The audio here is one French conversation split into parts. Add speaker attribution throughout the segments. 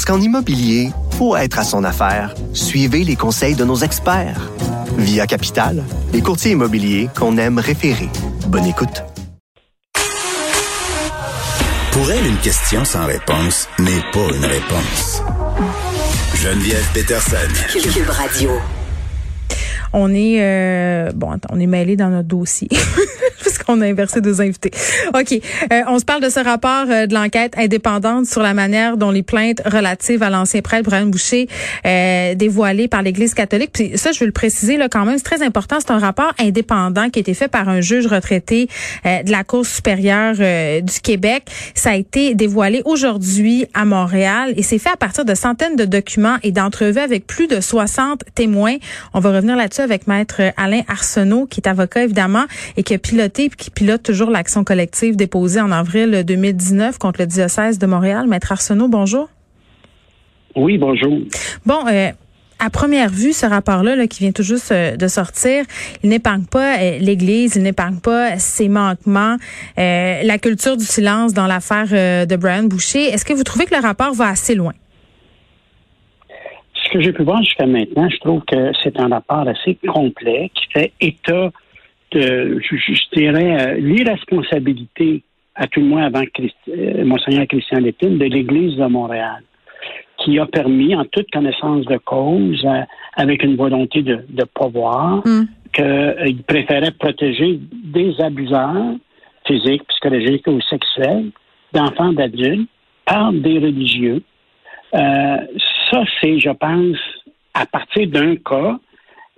Speaker 1: Parce qu'en immobilier, pour être à son affaire, suivez les conseils de nos experts. Via Capital, les courtiers immobiliers qu'on aime référer. Bonne écoute.
Speaker 2: Pour elle, une question sans réponse n'est pas une réponse. Geneviève Peterson.
Speaker 3: Cube Radio.
Speaker 4: On est euh, bon, on est mêlé dans notre dossier parce qu'on a inversé deux invités. Ok, euh, on se parle de ce rapport euh, de l'enquête indépendante sur la manière dont les plaintes relatives à l'ancien prêtre Brian Boucher euh, dévoilées par l'Église catholique. Puis ça, je veux le préciser là quand même, c'est très important. C'est un rapport indépendant qui a été fait par un juge retraité euh, de la Cour supérieure euh, du Québec. Ça a été dévoilé aujourd'hui à Montréal et c'est fait à partir de centaines de documents et d'entrevues avec plus de 60 témoins. On va revenir là-dessus avec maître Alain Arsenault, qui est avocat évidemment et qui a piloté et qui pilote toujours l'action collective déposée en avril 2019 contre le diocèse de Montréal. Maître Arsenault, bonjour.
Speaker 5: Oui, bonjour.
Speaker 4: Bon, euh, à première vue, ce rapport-là, là, qui vient tout juste euh, de sortir, il n'épargne pas euh, l'Église, il n'épargne pas ses manquements, euh, la culture du silence dans l'affaire de Brian Boucher. Est-ce que vous trouvez que le rapport va assez loin?
Speaker 5: Ce que j'ai pu voir jusqu'à maintenant, je trouve que c'est un rapport assez complet qui fait état de, je, je dirais, euh, l'irresponsabilité, à tout le moins avant Christ, euh, Monseigneur Christian Lépine, de l'Église de Montréal, qui a permis, en toute connaissance de cause, euh, avec une volonté de, de pouvoir,
Speaker 4: Mm.
Speaker 5: qu'il préférait protéger des abuseurs physiques, psychologiques ou sexuels d'enfants, d'adultes, par des religieux. Euh, ça, c'est, je pense, à partir d'un cas,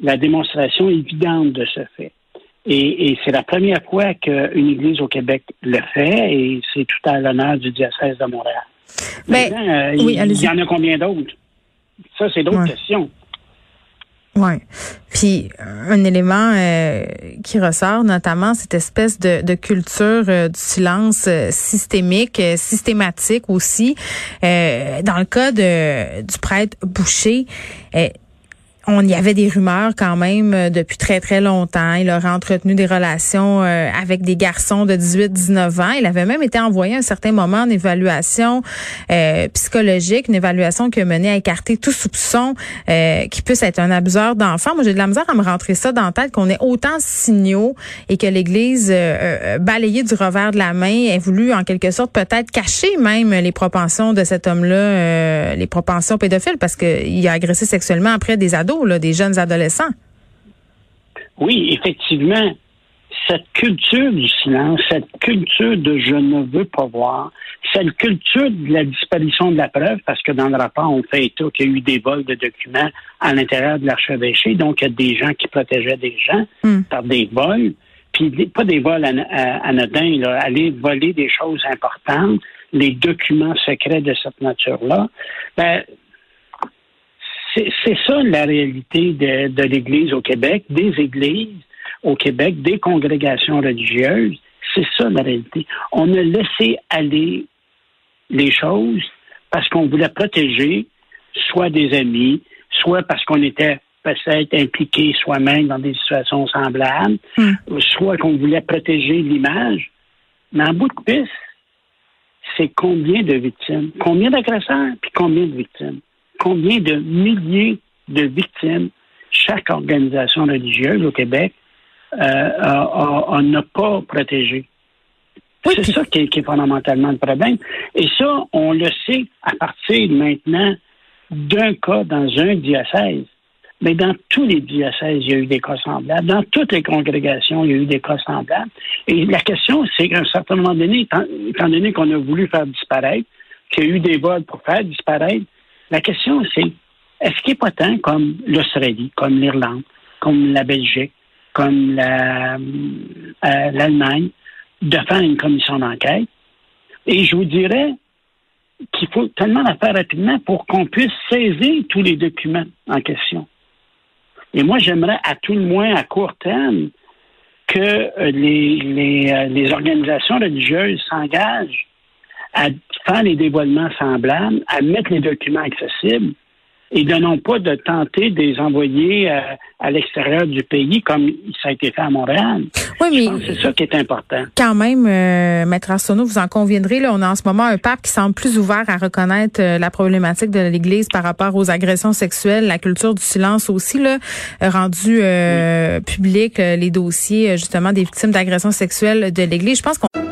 Speaker 5: la démonstration évidente de ce fait. Et, et c'est la première fois qu'une église au Québec le fait, et c'est tout à l'honneur du diocèse de Montréal.
Speaker 4: Ben,
Speaker 5: Maintenant, euh,
Speaker 4: oui,
Speaker 5: il, y en a combien d'autres? Ça, c'est d'autres
Speaker 4: Ouais.
Speaker 5: questions.
Speaker 4: Oui. Puis un élément euh, qui ressort, notamment cette espèce de, culture euh, du silence euh, systémique, euh, systématique aussi. Dans le cas de, du prêtre Boucher, on y avait des rumeurs quand même euh, depuis très très longtemps. Il aurait entretenu des relations euh, avec des garçons de 18-19 ans. Il avait même été envoyé à un certain moment en évaluation euh, psychologique, une évaluation qui a mené à écarter tout soupçon euh, qui puisse être un abuseur d'enfants. Moi, j'ai de la misère à me rentrer ça dans la tête qu'on ait autant de signaux et que l'Église euh, euh, balayée du revers de la main ait voulu en quelque sorte peut-être cacher même les propensions de cet homme-là, les propensions pédophiles parce qu'il a agressé sexuellement après des ados, là, des jeunes adolescents.
Speaker 5: Oui, effectivement, cette culture du silence, cette culture de je ne veux pas voir, cette culture de la disparition de la preuve, parce que dans le rapport, on fait état qu'il y a eu des vols de documents à l'intérieur de l'archevêché, donc il y a des gens qui protégeaient des gens
Speaker 4: Hmm.
Speaker 5: par des vols, puis pas des vols euh, anodins, là, aller voler des choses importantes, les documents secrets de cette nature-là. Ben, c'est ça la réalité de, de l'Église au Québec, des églises au Québec, des congrégations religieuses. C'est ça la réalité. On a laissé aller les choses parce qu'on voulait protéger soit des amis, soit parce qu'on était peut-être impliqué soi-même dans des situations semblables,
Speaker 4: Hmm.
Speaker 5: soit qu'on voulait protéger l'image. Mais en bout de piste, c'est combien de victimes, combien d'agresseurs, puis combien de victimes, combien de milliers de victimes chaque organisation religieuse au Québec euh, n'a pas protégé.
Speaker 4: Oui,
Speaker 5: c'est ça qui est, qui est fondamentalement le problème. Et ça, on le sait à partir maintenant d'un cas dans un diocèse. Mais dans tous les diocèses, il y a eu des cas semblables. Dans toutes les congrégations, il y a eu des cas semblables. Et la question, c'est qu'à un certain moment donné, étant, étant donné qu'on a voulu faire disparaître, qu'il y a eu des vols pour faire disparaître, la question, c'est est-ce qu'il n'est pas temps, comme l'Australie, comme l'Irlande, comme la Belgique, comme euh, l'Allemagne, de faire une commission d'enquête? Et je vous dirais, qu'il faut tellement la faire rapidement pour qu'on puisse saisir tous les documents en question. Et moi, j'aimerais à tout le moins à court terme que euh, les, euh, les organisations religieuses s'engagent à faire les dévoilements semblables, à mettre les documents accessibles et de non pas de tenter de les envoyer euh, à l'extérieur du pays comme ça a été fait à Montréal. Oui, mais c'est ça qui est important.
Speaker 4: Quand même, euh, Maître Arsenault, vous en conviendrez, là, on a en ce moment un pape qui semble plus ouvert à reconnaître euh, la problématique de l'Église par rapport aux agressions sexuelles, la culture du silence aussi, là, rendu euh, public les dossiers justement des victimes d'agressions sexuelles de l'Église. Je pense qu'on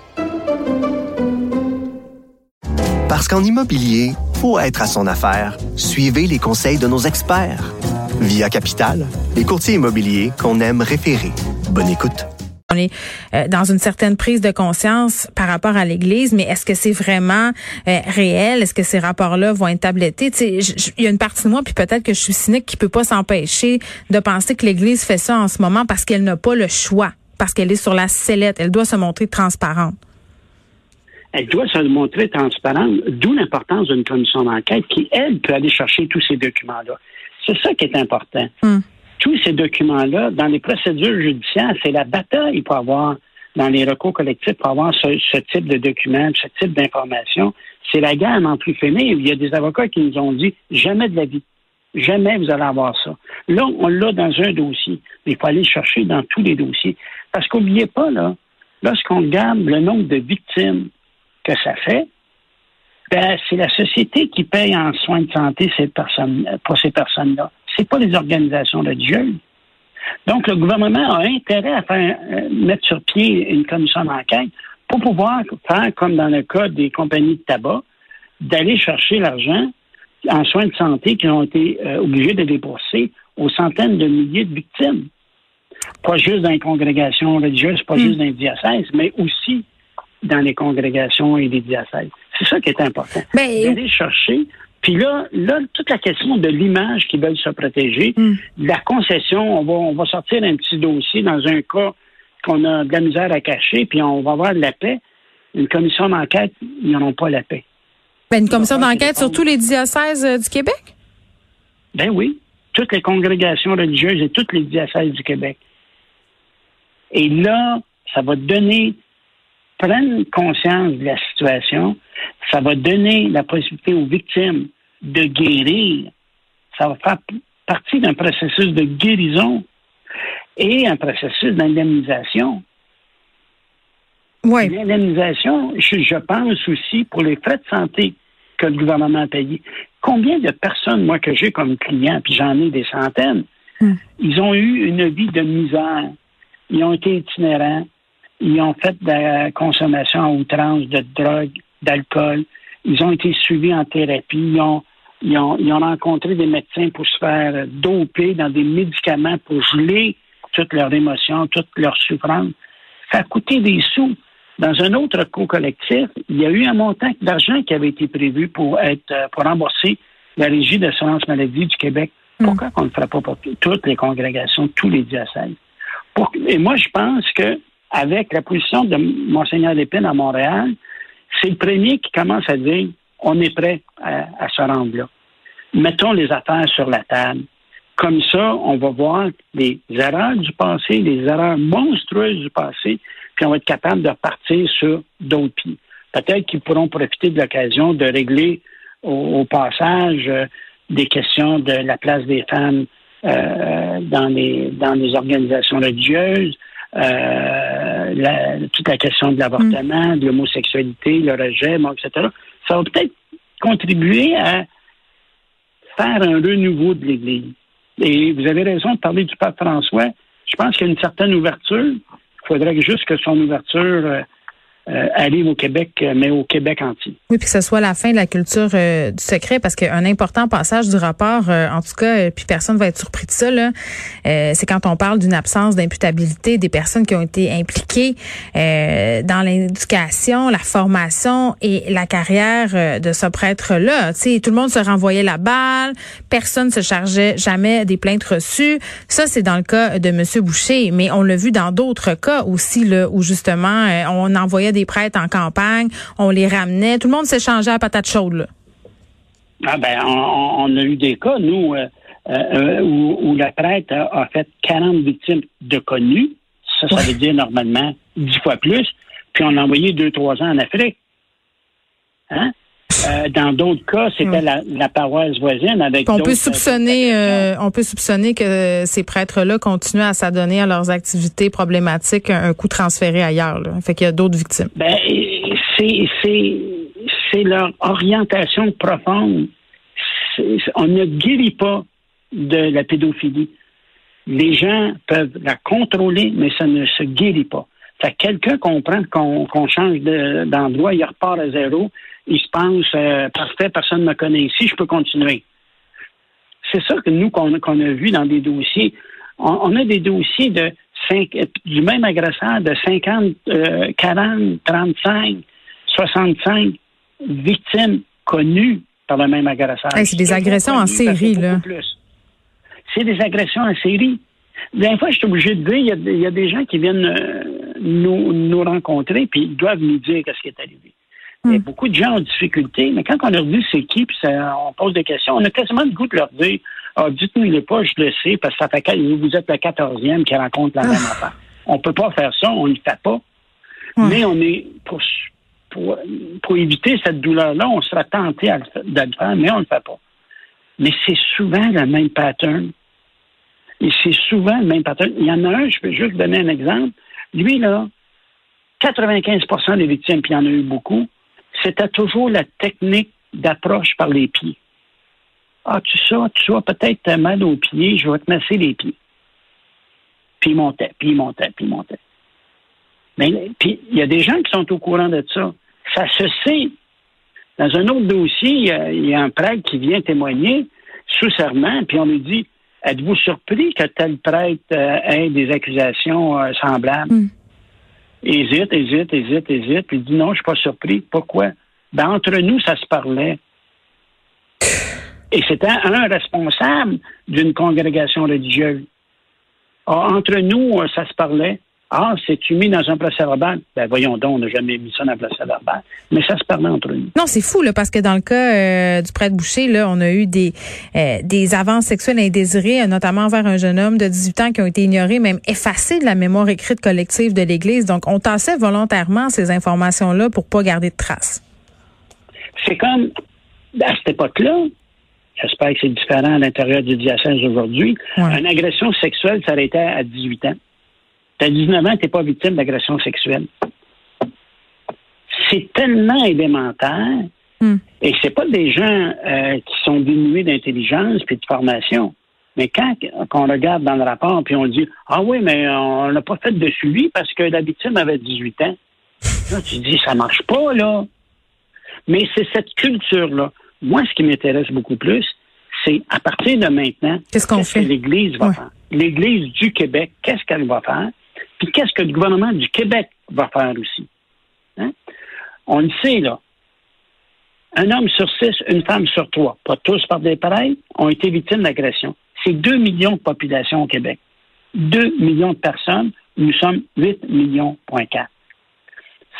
Speaker 1: Parce qu'en immobilier, pour être à son affaire, suivez les conseils de nos experts. Via Capital, les courtiers immobiliers qu'on aime référer. Bonne écoute.
Speaker 4: On est euh, dans une certaine prise de conscience par rapport à l'Église, mais est-ce que c'est vraiment euh, réel? Est-ce que ces rapports-là vont être tablettés? Il y a une partie de moi, puis peut-être que je suis cynique, qui peut pas s'empêcher de penser que l'Église fait ça en ce moment parce qu'elle n'a pas le choix, parce qu'elle est sur la sellette. Elle doit se montrer transparente
Speaker 5: elle doit se montrer transparente, d'où l'importance d'une commission d'enquête qui, elle, peut aller chercher tous ces documents-là. C'est ça qui est important. Hmm. Tous ces documents-là, dans les procédures judiciaires, c'est la bataille pour avoir, dans les recours collectifs, pour avoir ce, type de documents, ce type d'informations. C'est la guerre en plus finir. Il y a des avocats qui nous ont dit jamais de la vie. Jamais vous allez avoir ça. Là, on l'a dans un dossier. Mais il faut aller chercher dans tous les dossiers. Parce qu'oubliez pas, là, lorsqu'on regarde le nombre de victimes que ça fait, ben, c'est la société qui paye en soins de santé ces personnes, pour ces personnes-là. C'est pas les organisations religieuses. Donc, le gouvernement a intérêt à faire, euh, mettre sur pied une commission d'enquête pour pouvoir faire, comme dans le cas des compagnies de tabac, d'aller chercher l'argent en soins de santé qui ont été euh, obligés de débourser aux centaines de milliers de victimes. Pas juste dans les congrégations religieuses, pas hmm. juste dans les diocèses, mais aussi dans les congrégations et les diocèses. C'est ça qui est important. Ben, D'aller chercher. Puis là, là, toute la question de l'image qui veulent se protéger, hmm. la concession, on va, on va sortir un petit dossier dans un cas qu'on a de la misère à cacher, puis on va avoir de la paix. Une commission d'enquête, ils n'auront pas la paix.
Speaker 4: Ben, une commission d'enquête sur tous les diocèses euh, du Québec?
Speaker 5: Ben oui. Toutes les congrégations religieuses et toutes les diocèses du Québec. Et là, ça va donner prennent conscience de la situation, ça va donner la possibilité aux victimes de guérir. Ça va faire partie d'un processus de guérison et un processus d'indemnisation. Oui. L'indemnisation, je, pense aussi pour les frais de santé que le gouvernement a payés. Combien de personnes, moi, que j'ai comme client, puis j'en ai des centaines, hmm. ils ont eu une vie de misère. Ils ont été itinérants. Ils ont fait de la consommation à outrance de drogue, d'alcool. Ils ont été suivis en thérapie. Ils ont, ils ont, ils ont rencontré des médecins pour se faire doper dans des médicaments pour geler toutes leurs émotions, toutes leurs souffrances. Ça a coûté des sous. Dans un autre co-collectif, il y a eu un montant d'argent qui avait été prévu pour être pour rembourser la régie d'assurance maladie du Québec. Hmm. Pourquoi on ne le ferait pas pour toutes les congrégations, tous les diocèses? et moi, je pense que avec la position de Monseigneur Lépine à Montréal, c'est le premier qui commence à dire on est prêt à, se rendre là. Mettons les affaires sur la table. Comme ça, on va voir les erreurs du passé, les erreurs monstrueuses du passé, puis on va être capable de repartir sur d'autres pieds. Peut-être qu'ils pourront profiter de l'occasion de régler au, passage euh, des questions de la place des femmes euh, dans, les, dans les organisations religieuses, euh, la, toute la question de l'avortement, de l'homosexualité, le rejet, etc. Ça va peut-être contribuer à faire un renouveau de l'Église. Et vous avez raison de parler du pape François. Je pense qu'il y a une certaine ouverture. Il faudrait juste que son ouverture euh, euh, arrive au Québec, euh, mais au Québec entier.
Speaker 4: Oui, puis que ce soit la fin de la culture euh, du secret, parce qu'un important passage du rapport, en tout cas, puis personne va être surpris de ça, là, c'est quand on parle d'une absence d'imputabilité des personnes qui ont été impliquées dans l'éducation, la formation et la carrière de ce prêtre-là. Tu sais, tout le monde se renvoyait la balle, personne ne se chargeait jamais des plaintes reçues. Ça, c'est dans le cas de M. Boucher, mais on l'a vu dans d'autres cas aussi, là, où justement, on envoyait des prêtres en campagne, on les ramenait, tout le monde s'échangeait à patate chaude. Là.
Speaker 5: Ah ben, on, a eu des cas, nous, euh, euh, où, la prêtre a, fait 40 victimes de connus. Ça, ça veut dire normalement 10 fois plus. Puis on l'a envoyé 2-3 ans en Afrique. Hein? Euh, dans d'autres cas, c'était la, paroisse voisine avec.
Speaker 4: On peut soupçonner, on peut soupçonner que ces prêtres-là continuent à s'adonner à leurs activités problématiques, un, coup transféré ailleurs. Là. Fait qu'il y a d'autres victimes.
Speaker 5: Ben, c'est c'est leur orientation profonde. On ne guérit pas de la pédophilie. Les gens peuvent la contrôler, mais ça ne se guérit pas. Fait quelqu'un comprend qu'on change d'endroit, il repart à zéro, il se pense euh, parfait, personne ne me connaît ici, je peux continuer. C'est ça que nous, qu'on a vu dans des dossiers. On, a des dossiers de du même agresseur de 50, 40, 35, 65 victimes connues par le même agresseur.
Speaker 4: c'est des agressions en série, là.
Speaker 5: C'est des agressions en série. Des fois, je suis obligé de dire, il y a, des gens qui viennent euh, nous, nous rencontrer, puis ils doivent nous dire ce qui est arrivé. Hmm. beaucoup de gens ont difficulté, mais quand on leur dit c'est qui, puis on pose des questions, on a quasiment le goût de leur dire ah, dites-nous il est pas, je le sais, parce que ça fait vous êtes le quatorzième qui rencontre la même ah. affaire. On peut pas faire ça, on ne le fait pas. Mais on est pour, pour, éviter cette douleur-là, on sera tenté de le faire, mais on ne le fait pas. Mais c'est souvent le même pattern. Et c'est souvent le même pattern. Il y en a un, je peux juste donner un exemple. Lui, là, 95% des victimes, puis il y en a eu beaucoup, c'était toujours la technique d'approche par les pieds. Ah, tu sais, tu as peut-être mal aux pieds, je vais te masser les pieds. Puis il montait, puis il montait, puis il montait. Mais puis il y a des gens qui sont au courant de ça. Ça se sait. Dans un autre dossier, il y a, un prêtre qui vient témoigner sous serment, puis on lui dit Êtes-vous surpris que tel prêtre euh, ait des accusations euh, semblables? Hmm. Hésite, hésite, hésite, hésite, puis il dit non, je suis pas surpris. Pourquoi? Ben, entre nous, ça se parlait. Et c'était un responsable d'une congrégation religieuse. Ah, entre nous, ça se parlait. Ah, c'est-tu mis dans un procès verbal? Ben voyons donc, on n'a jamais mis ça dans un procès verbal. Mais ça se parlait entre nous.
Speaker 4: Non, c'est fou, là, parce que dans le cas euh, du prêtre Boucher, là, on a eu des, euh, des avances sexuelles indésirées, notamment envers un jeune homme de 18 ans qui ont été ignorées, même effacées de la mémoire écrite collective de l'Église. Donc, on tassait volontairement ces informations-là pour pas garder de traces.
Speaker 5: C'est comme, à cette époque-là, j'espère que c'est différent à l'intérieur du diocèse aujourd'hui, une agression sexuelle s'arrêtait à 18 ans. Tu as 19 ans, tu n'es pas victime d'agression sexuelle. C'est tellement élémentaire. Hmm. Et c'est pas des gens euh, qui sont dénués d'intelligence et de formation. Mais quand on regarde dans le rapport puis on dit Ah oui, mais on n'a pas fait de suivi parce que la victime avait 18 ans. Là, tu dis ça marche pas, là. Mais c'est cette culture-là. Moi, ce qui m'intéresse beaucoup plus, c'est à partir de maintenant,
Speaker 4: qu'est-ce qu'on fait?
Speaker 5: que l'Église va faire? L'Église du Québec, qu'est-ce qu'elle va faire? Puis qu'est-ce que le gouvernement du Québec va faire aussi? Hein? On le sait, là. Un homme sur six, une femme sur trois, pas tous par des pareils, ont été victimes d'agression. C'est 2 millions de population au Québec. 2 millions de personnes, nous sommes 8 millions, point 4.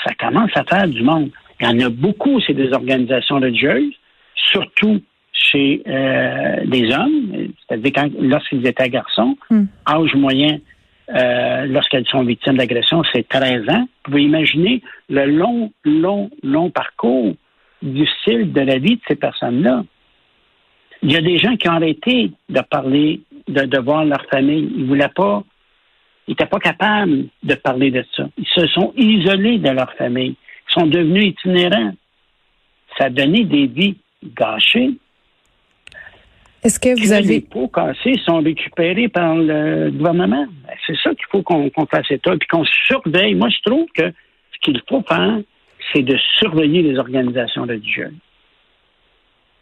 Speaker 5: Ça commence à faire du monde. Il y en a beaucoup, c'est des organisations religieuses, surtout chez euh, les hommes, c'est-à-dire lorsqu'ils étaient garçons, hmm. âge moyen euh, lorsqu'elles sont victimes d'agression, c'est 13 ans. Vous pouvez imaginer le long, long, long parcours difficile de la vie de ces personnes-là. Il y a des gens qui ont arrêté de parler, de, de voir leur famille. Ils ne voulaient pas, ils n'étaient pas capables de parler de ça. Ils se sont isolés de leur famille. Ils sont devenus itinérants. Ça a donné des vies gâchées.
Speaker 4: Est-ce que vous avez...
Speaker 5: Les pots cassés sont récupérés par le gouvernement. Ben, c'est ça qu'il faut qu'on fasse état, puis qu'on surveille. Moi, je trouve que qu'il faut faire, c'est de surveiller les organisations religieuses.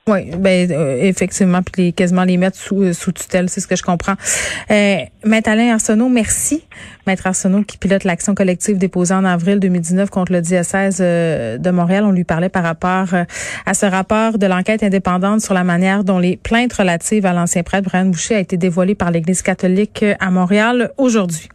Speaker 4: Oui, ben euh, effectivement, puis les, quasiment les mettre sous, euh, sous tutelle, c'est ce que je comprends. Euh, Maître Alain Arsenault, merci. Maître Arsenault qui pilote l'action collective déposée en avril 2019 contre le diocèse euh, de Montréal. On lui parlait par rapport à ce rapport de l'enquête indépendante sur la manière dont les plaintes relatives à l'ancien prêtre Brian Boucher a été dévoilées par l'Église catholique à Montréal aujourd'hui.